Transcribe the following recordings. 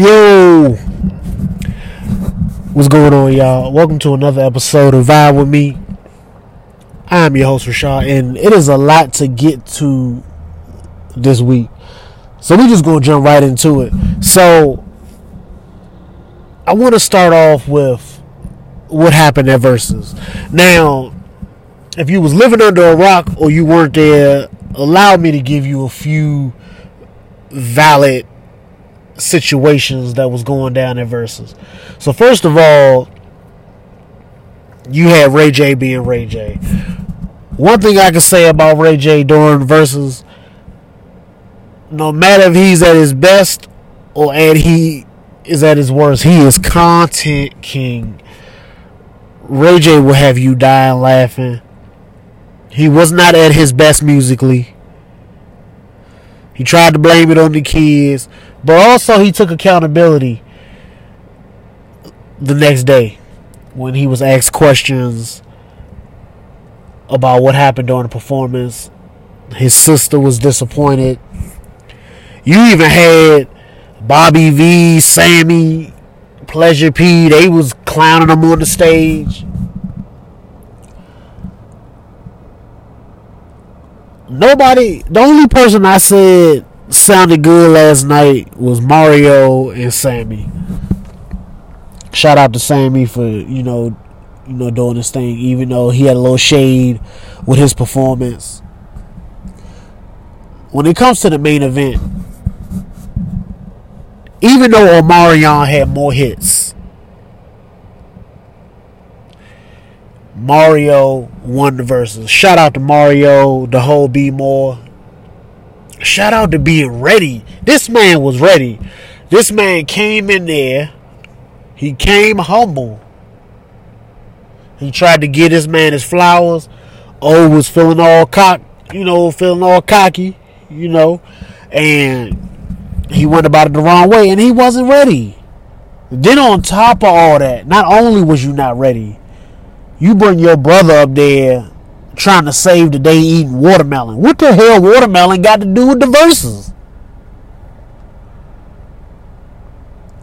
Yo, what's going on, y'all? Welcome to another episode of Vibe with Me. I'm your host Rashad, and it is a lot to get to this week, so we just gonna jump right into it. So, I want to start off with what happened at Verzuz. Now, if you was living under a rock or you weren't there, allow me to give you a few valid situations that was going down in Verzuz. So first of all, you had Ray J being Ray J. One thing I can say about Ray J during Verzuz, no matter if he's at his best or at he is at his worst, he is content king. Ray J will have you dying laughing. He was not at his best musically. He tried to blame it on the kids, but also he took accountability the next day when he was asked questions about what happened during the performance. His sister was disappointed. You even had Bobby V, Sammy, Pleasure P, they was clowning him on the stage. Nobody, the only person I said sounded good last night was Mario and Sammy. Shout out to Sammy for, you know, you know, doing this thing, even though he had a little shade with his performance. When it comes to the main event, even though Omarion had more hits, Mario won the Verzuz. Shout out to Mario, the whole B more. Shout out to being ready. This man was ready. This man came in there. He came humble. He tried to get this man his flowers. Oh, was feeling all cock, you know, feeling all cocky, you know, and he went about it the wrong way, and he wasn't ready. Then on top of all that, not only was you not ready, you bring your brother up there trying to save the day eating watermelon. What the hell watermelon got to do with the Verzuz?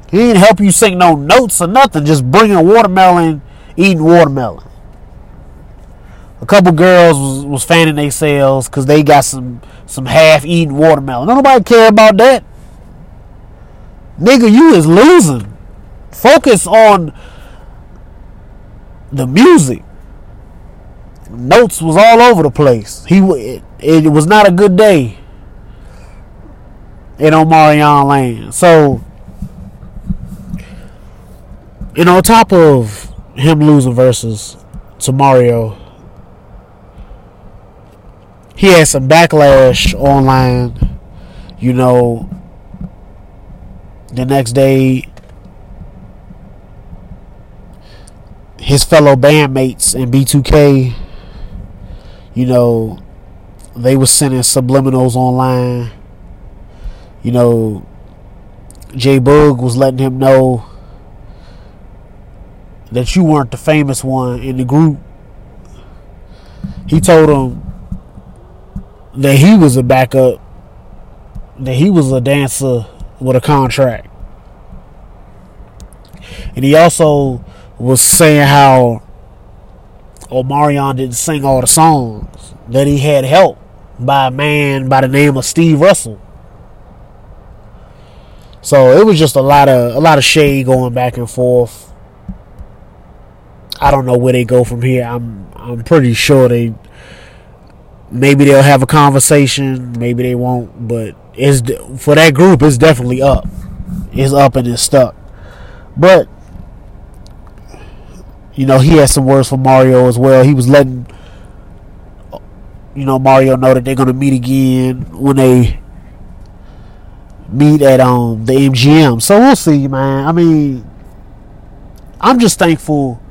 He didn't help you sing no notes or nothing. Just bringing watermelon, eating watermelon. A couple girls was, was fanning themselves because they got some some half eaten watermelon. nobody care about that. Nigga, you is losing. Focus on the music. Notes was all over the place. He it, it was not a good day in Omarion land. So, and on top of him losing versus to Mario, he had some backlash online. You know, the next day, his fellow bandmates in B2K, you know, they were sending subliminals online. You know, J-Boog was letting him know that you weren't the famous one in the group. He told him that he was a backup, that he was a dancer with a contract. And he also was saying how Omarion didn't sing all the songs, that he had help by a man by the name of Steve Russell. So it was just a lot of a lot of shade going back and forth. I don't know where they go from here. I'm I'm pretty sure they maybe they'll have a conversation, maybe they won't, but it's for that group it's definitely up. It's up and it's stuck. But you know, he had some words for Mario as well. He was letting you know Mario know that they're gonna meet again when they meet at um the MGM. So we'll see, man. I mean, I'm just thankful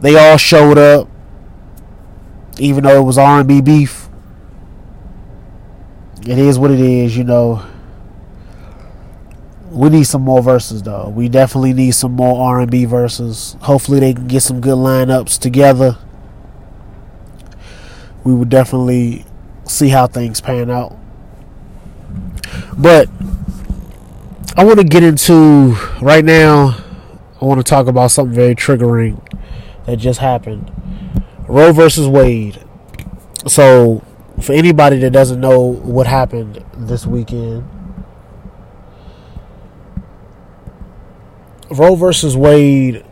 they all showed up, even though it was R&B beef. It is what it is, you know. We need some more verses though. We definitely need some more R and B verses. Hopefully they can get some good lineups together. We would definitely see how things pan out. But I want to get into right now. I want to talk about something very triggering that just happened. Roe versus Wade. So, for anybody that doesn't know what happened this weekend, Roe versus Wade.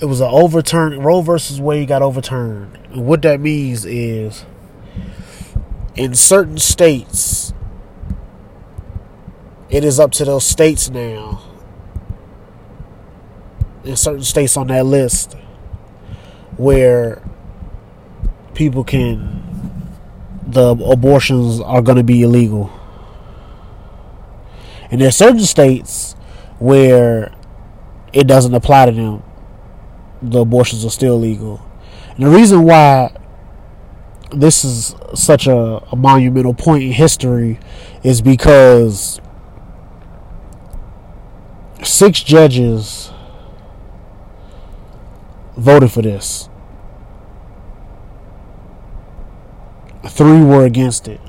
It was an overturn. Roe versus Wade got overturned. And what that means is, in certain states, it is up to those states now. In certain states on that list, where people can, the abortions are going to be illegal. And there's certain states where it doesn't apply to them. The abortions are still legal. And the reason why this is such a, a monumental point in history is because six judges voted for this. Three were against it.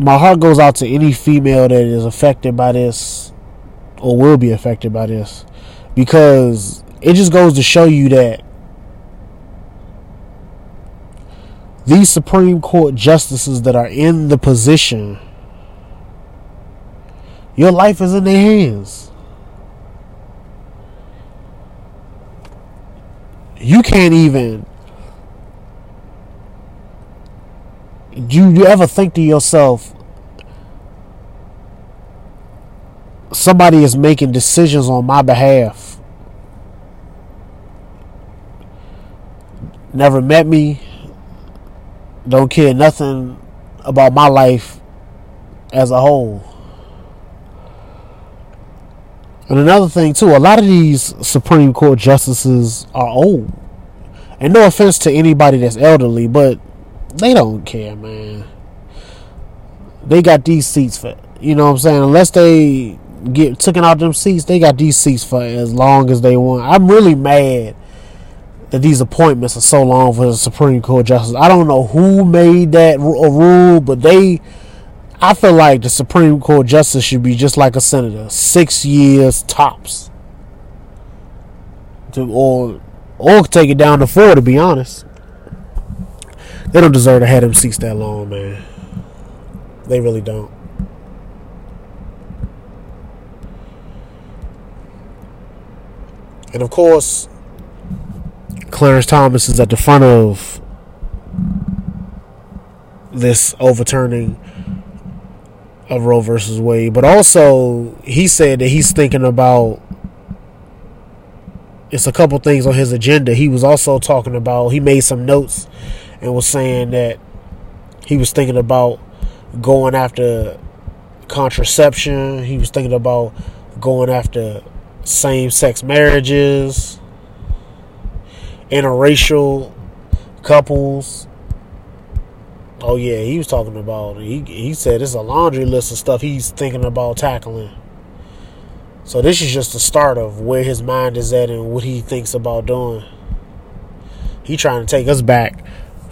My heart goes out to any female that is affected by this or will be affected by this because it just goes to show you that these Supreme Court justices that are in the position, your life is in their hands. You can't even do you ever think to yourself, somebody is making decisions on my behalf? Never met me, don't care nothing about my life as a whole. And another thing too, a lot of these Supreme Court justices are old. And no offense to anybody that's elderly, but they don't care, man. They got these seats for you know what I'm saying? Unless they get taken out them seats, they got these seats for as long as they want. I'm really mad that these appointments are so long for the Supreme Court justice. I don't know who made that rule, but they I feel like the Supreme Court justice should be just like a senator, six years tops, to, or or take it down to four. To be honest, they don't deserve to have them seats that long, man. They really don't. And of course, Clarence Thomas is at the front of this overturning of Roe versus Wade, but also he said that he's thinking about it's a couple things on his agenda. He was also talking about he made some notes and was saying that he was thinking about going after contraception. He was thinking about going after same-sex marriages, interracial couples Oh yeah, he was talking about. He he said it's a laundry list of stuff he's thinking about tackling. So this is just the start of where his mind is at and what he thinks about doing. He trying to take us back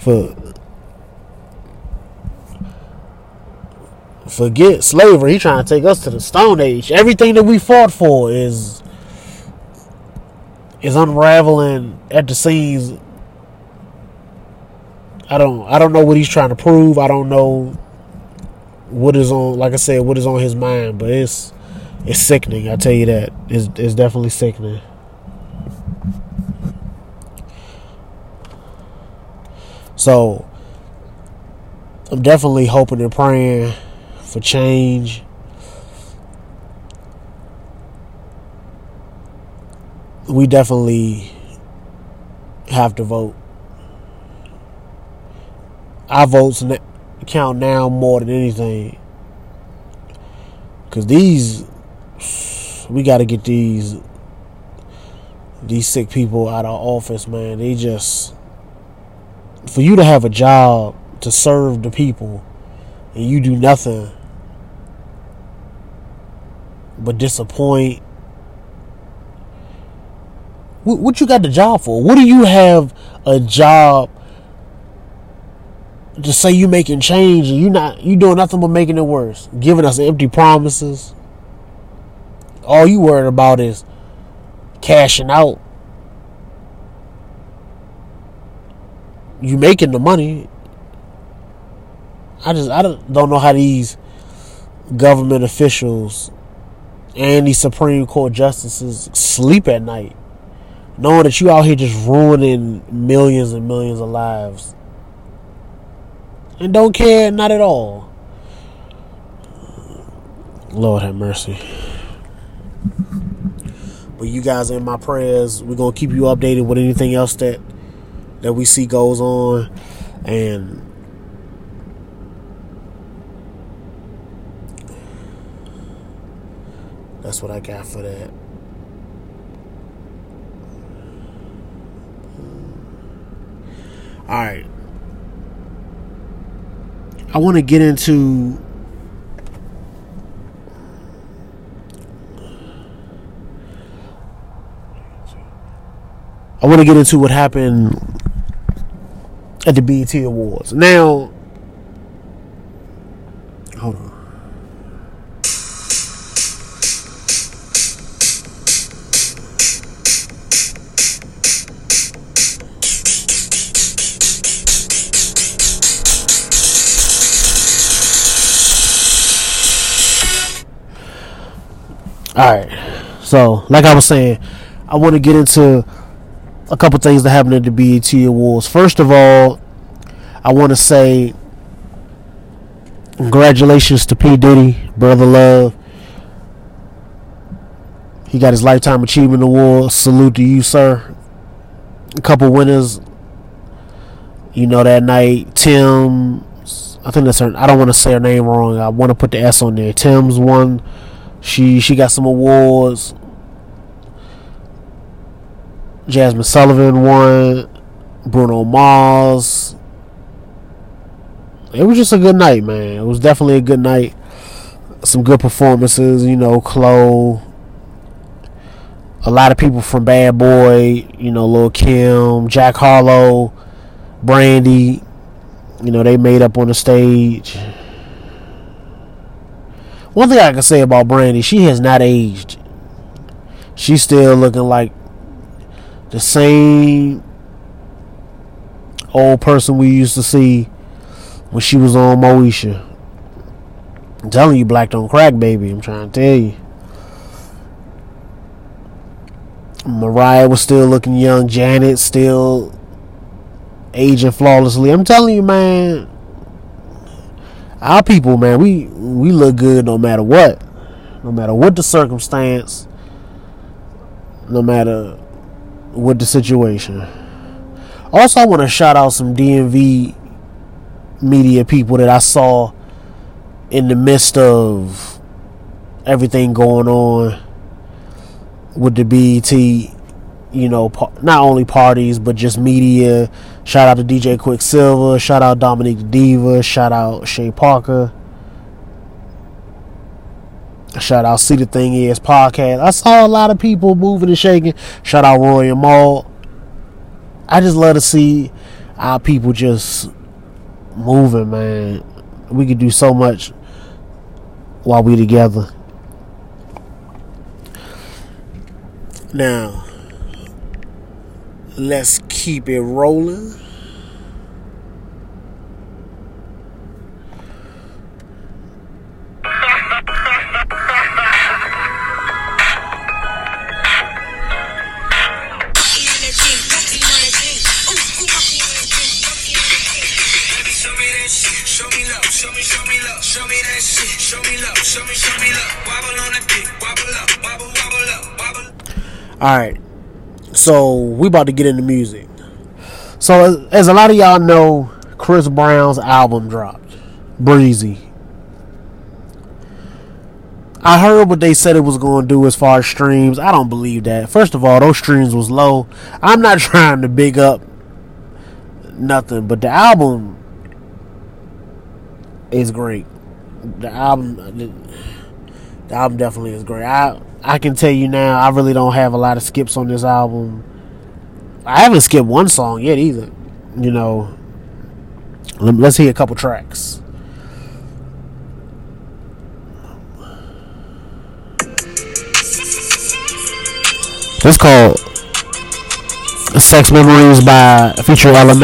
for forget slavery. He trying to take us to the Stone Age. Everything that we fought for is is unraveling at the seams I don't I don't know what he's trying to prove. I don't know what is on like I said, what is on his mind, but it's it's sickening, I tell you that. It's it's definitely sickening. So I'm definitely hoping and praying for change. We definitely have to vote our votes count now more than anything. Cause these, we got to get these these sick people out of office, man. They just for you to have a job to serve the people, and you do nothing but disappoint. What, you got the job for? What do you have a job to say you making change and you not you doing nothing but making it worse, giving us empty promises. All you worried about is cashing out. You making the money. I just I don't, don't know how these government officials and these Supreme Court justices sleep at night, knowing that you out here just ruining millions and millions of lives and don't care not at all. Lord have mercy. But you guys in my prayers. We're gonna keep you updated with anything else that that we see goes on. And that's what I got for that. All right. I want to get into I want to get into what happened at the BET Awards. Now, hold on. All right. So, like I was saying, I want to get into a couple things that happened at the BET Awards. First of all, I want to say Congratulations to P. Diddy, Brother Love. He got his Lifetime Achievement Award. Salute to you, sir. A couple winners. You know, that night, Tim. I think that's her. I don't want to say her name wrong. I want to put the S on there. Tim's won. She she got some awards. Jazmine Sullivan won. Bruno Mars. It was just a good night, man. It was definitely a good night. Some good performances, you know, Chloe. A lot of people from Bad Boy, you know, Lil Kim, Jack Harlow, Brandy, you know, they made up on the stage. One thing I can say about Brandy, she has not aged. She's still looking like the same old person we used to see when she was on Moesha. I'm telling you, black don't crack, baby. I'm trying to tell you. Mariah was still looking young. Janet still aging flawlessly. I'm telling you, man. Our people, man, we we look good no matter what, no matter what the circumstance, no matter what the situation. Also, I want to shout out some DMV media people that I saw in the midst of everything going on with the BET, you know, not only parties but just media. Shout out to DJ Quicksilver. Shout out Dominique Diva. Shout out Shay Parker. Shout out See the Thing Is podcast. I saw a lot of people moving and shaking. Shout out Roy and Maul. I just love to see our people just moving, man. We could do so much while we together. Now, let's keep it rolling. All right. So we about to get into music. So as a lot of y'all know, Chris Brown's album dropped, Breezy. I heard what they said it was going to do as far as streams. I don't believe that. First of all, those streams was low. I'm not trying to big up nothing, but the album is great. The album, the album definitely is great. I I can tell you now, I really don't have a lot of skips on this album. I haven't skipped one song yet either. You know, let's hear a couple tracks. It's called Sex Memories by featuring Ella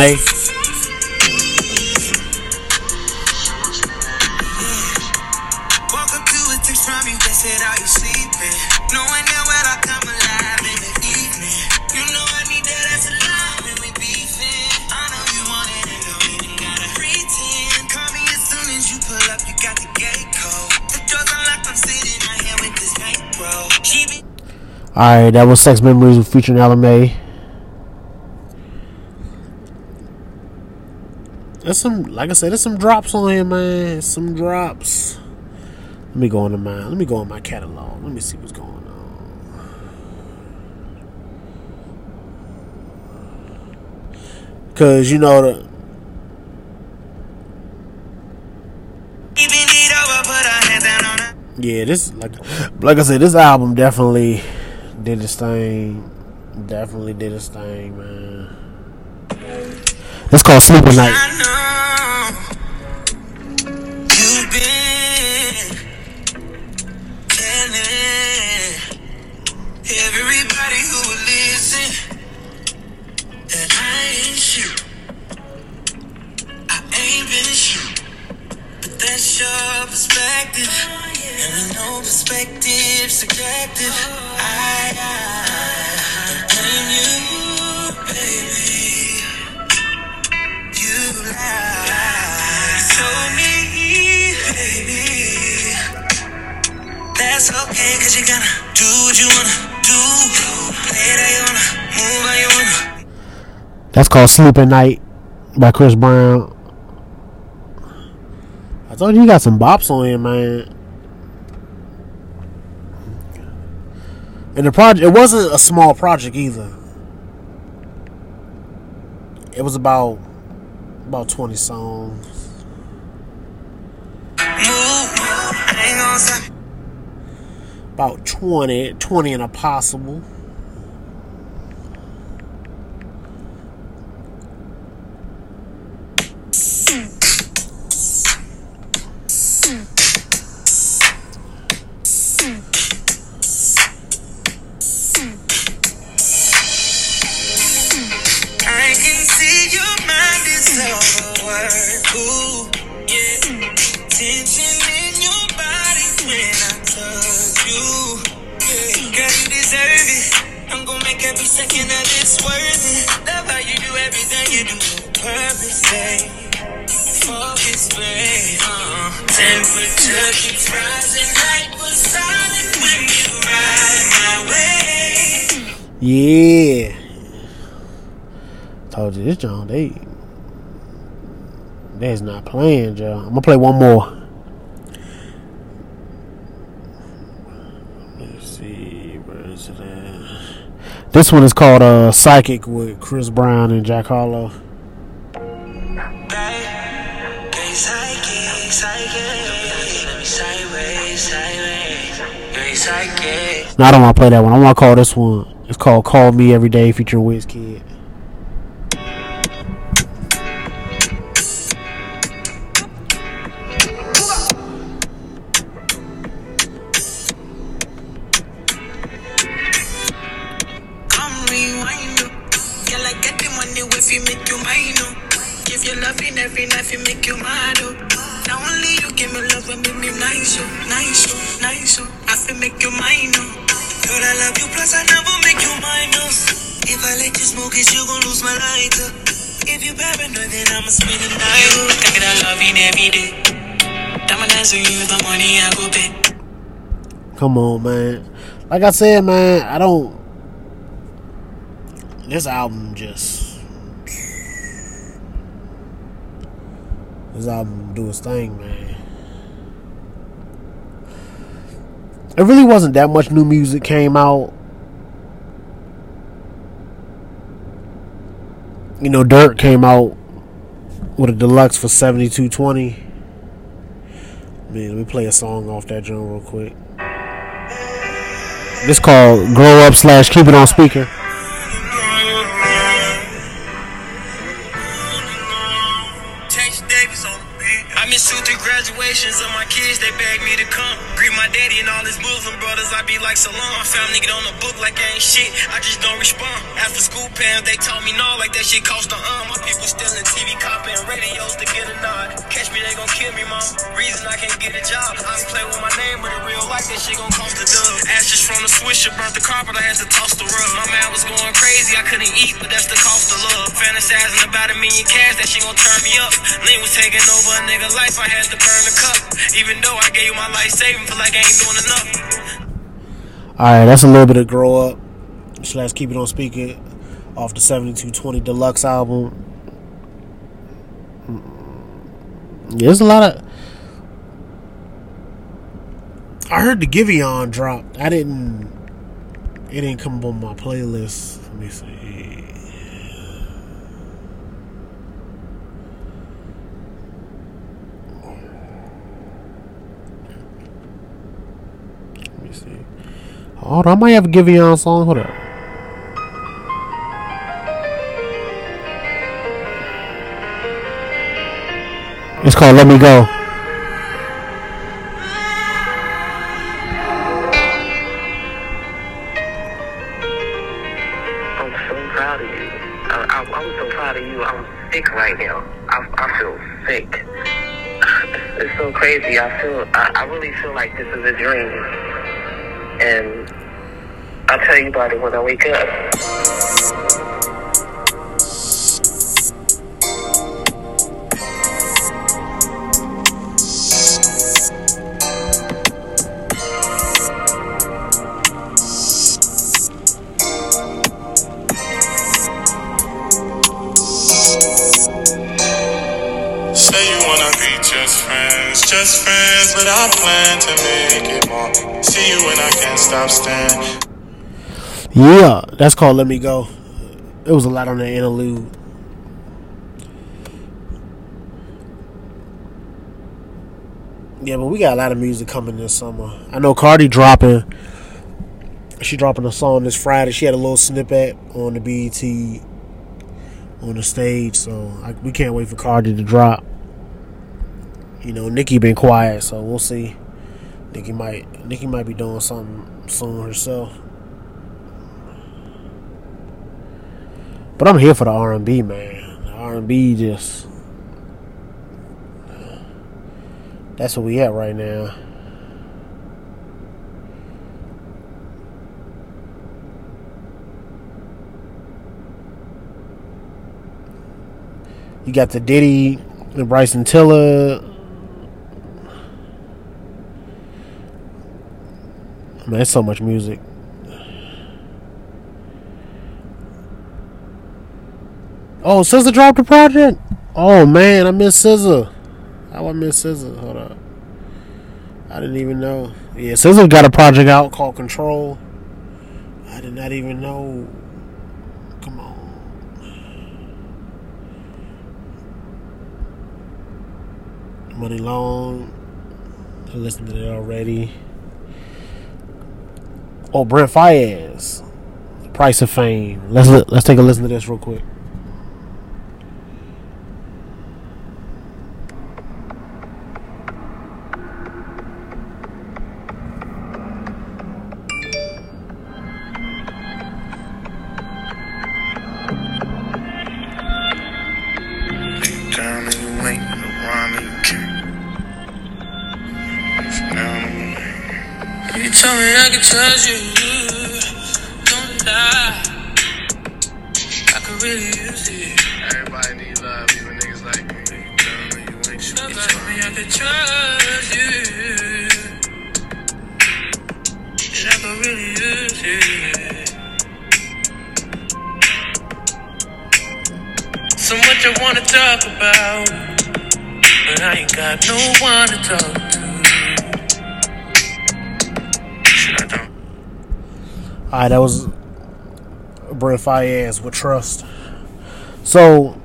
Alright, that was Sex Memories featuring Ella Mai. There's some, like I said, there's some drops on here, man. Some drops. Let me go into my, let me go in my catalog. Let me see what's going on. Cause you know the. Yeah, this like like I said, this album definitely did his thing. Definitely did his thing, man. It's called Sleep at Night. And with no perspective, subjective. I, I, I blame you, baby. You lied. So me, baby. That's okay, cause you gotta do what you wanna do. Play you wanna, move how you wanna. That's called Sleep at Night by Chris Brown. I told you he got some bops on here, man. And the project, it wasn't a small project either. It was about about twenty songs. About 20, 20 and a possible. Not playing, Joe. I'm gonna play one more. Let's see, where is it at? This one is called uh Psychic with Chris Brown and Jack Harlow. No, I don't want to play that one. I want to call this one. It's called "Call Me Every Day" featuring Wizkid. Money I go pay. Come on, man. Like I said, man, I don't. This album just. This album do its thing, man. It really wasn't that much new music came out. You know, Durk came out with a deluxe for seventy two twenty. Man, let me play a song off that drum real quick. This called Grow Up slash Keep It On Speaker. Graduations of my kids, they begged me to come. Greet my daddy and all his Muslim brothers, I be like Salam. My family get on the book like I ain't shit, I just don't respond. After school parents, they told me no, like that shit cost a arm. My people stealing TV, copying radios to get a nod. Catch me, they gon' kill me, mom. Reason I can't get a job. I play with my name, but in real life, that shit gon' cost a dub. Ashes from the swisher, burnt the carpet, I had to toss the rug. My man was going crazy, I couldn't eat, but that's the cost of love. Fantasizing about a million cash, that shit gon' turn me up. Lean was taking over a nigga life, I had to burn the cup. Even though I gave you my life saving, feel like I ain't doing enough. Alright, that's a little bit of Grow Up slash Keep It On speaking off the 7220 Deluxe album. Mm. There's a lot of. I heard the Giveon drop. I didn't. It didn't come up on my playlist. Let me see. Let me see. Hold on, I might have to give you a song. Hold up. It's called Let Me Go. Proud of you. I, I, I'm so proud of you. I'm sick right now. I, I feel sick. It's so crazy. I feel. I, I really feel like this is a dream, and I'll tell you about it when I wake up. Stop staring. Yeah, that's called Let Me Go. It was a lot on the interlude. Yeah, but we got a lot of music coming this summer. I know Cardi dropping. She dropping a song this Friday. She had a little snippet on the BET on the stage, so I, we can't wait for Cardi to drop. You know, Nicki been quiet, so we'll see. Nicki might Nicki might be doing something soon herself. But I'm here for the R and B, man. R and B just that's where we at right now. You got the Diddy, the Bryson Tiller. Man, there's so much music. Oh, SZA dropped a project. Oh man, I miss SZA. How I miss SZA? Hold up. I didn't even know. Yeah, SZA got a project out called Control. I did not even know. Come on. Money Long. I listened to it already. Oh, Brent Faiyaz. Price of Fame. Let's let's take a listen to this real quick. Alright, that was Brent Faiyaz with Trust. So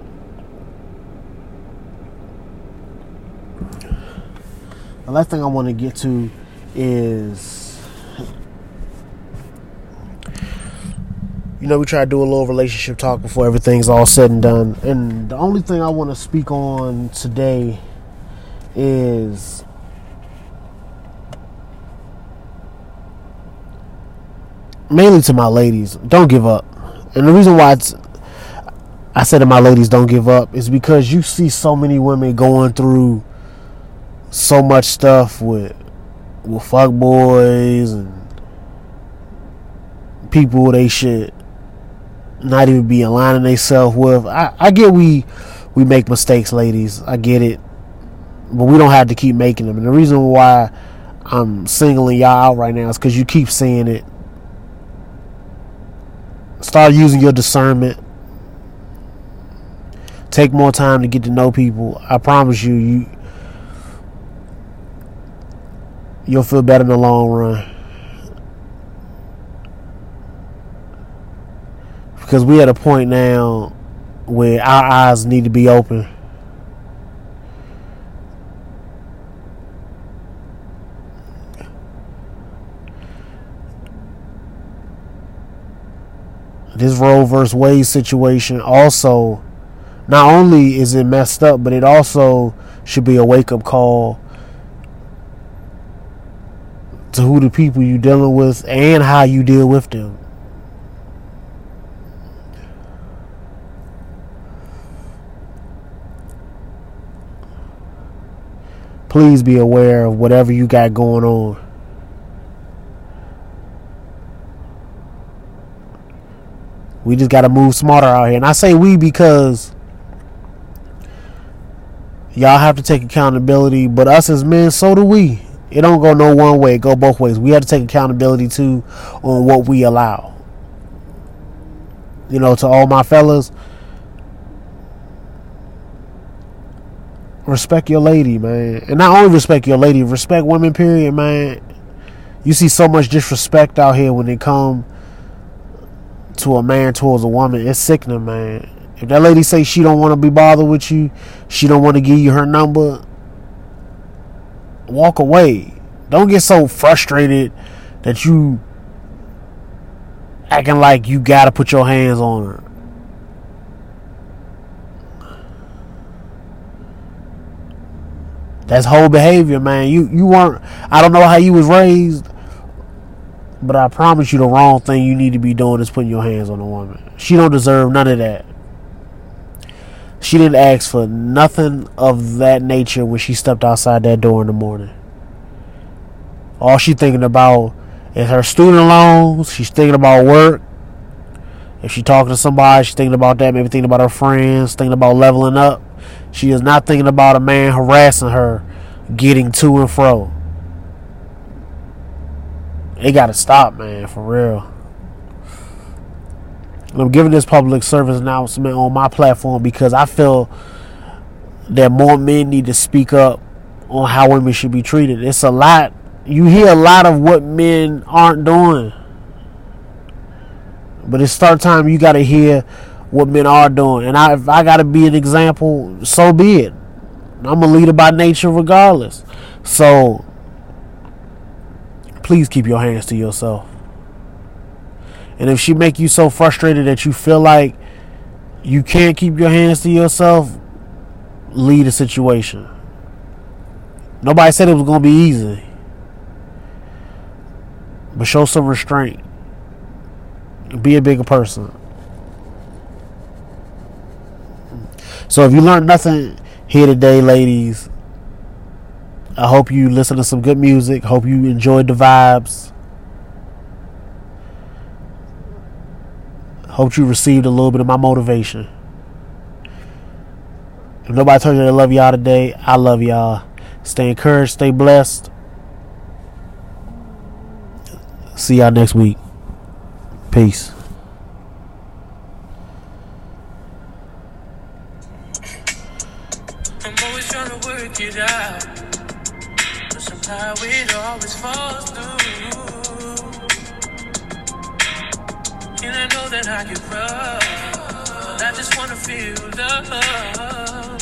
the last thing I want to get to is you know we try to do a little relationship talk before everything's all said and done. And the only thing I want to speak on today is mainly to my ladies, don't give up. And the reason why it's I said to my ladies don't give up is because you see so many women going through so much stuff with with fuck boys and people they should not even be aligning themselves with. I, I get we we make mistakes, ladies. I get it. But we don't have to keep making them. And the reason why I'm singling y'all out right now is because you keep saying it start using your discernment. Take more time to get to know people. I promise you you you'll feel better in the long run. Because we at a point now where our eyes need to be open this Roe versus Wade situation also not only is it messed up, but it also should be a wake up call to who the people you're dealing with and how you deal with them. Please be aware of whatever you got going on. We just got to move smarter out here. And I say we because y'all have to take accountability, but us as men, so do we. It don't go no one way, it go both ways. We have to take accountability too on what we allow. You know, to all my fellas, respect your lady, man. And not only respect your lady, respect women, period, man. You see so much disrespect out here when it come to a man towards a woman. It's sickening, man. If that lady say she don't want to be bothered with you, she don't want to give you her number, walk away. Don't get so frustrated that you acting like you gotta put your hands on her. That's whole behavior, man. You you weren't. I don't know how you was raised, but I promise you, the wrong thing you need to be doing is putting your hands on a woman. She don't deserve none of that. She didn't ask for nothing of that nature when she stepped outside that door in the morning. All she thinking about is her student loans. She's thinking about work. If she talking to somebody, she's thinking about that. Maybe thinking about her friends. Thinking about leveling up. She is not thinking about a man harassing her, getting to and fro. It got to stop, man, for real. And I'm giving this public service announcement on my platform because I feel that more men need to speak up on how women should be treated. It's a lot. You hear a lot of what men aren't doing. But it's start time you got to hear what men are doing. And I, if I got to be an example, so be it. I'm a leader by nature, regardless. So please keep your hands to yourself. And if she make you so frustrated that you feel like you can't keep your hands to yourself, leave the situation. Nobody said it was gonna be easy. But show some restraint. Be a bigger person. So if you learned nothing here today, ladies, I hope you listen to some good music. Hope you enjoyed the vibes. Hope you received a little bit of my motivation. If nobody told you they love y'all today, I love y'all. Stay encouraged, stay blessed. See y'all next week. Peace. Always falls through. And I know that I get rough. But I just wanna feel the love.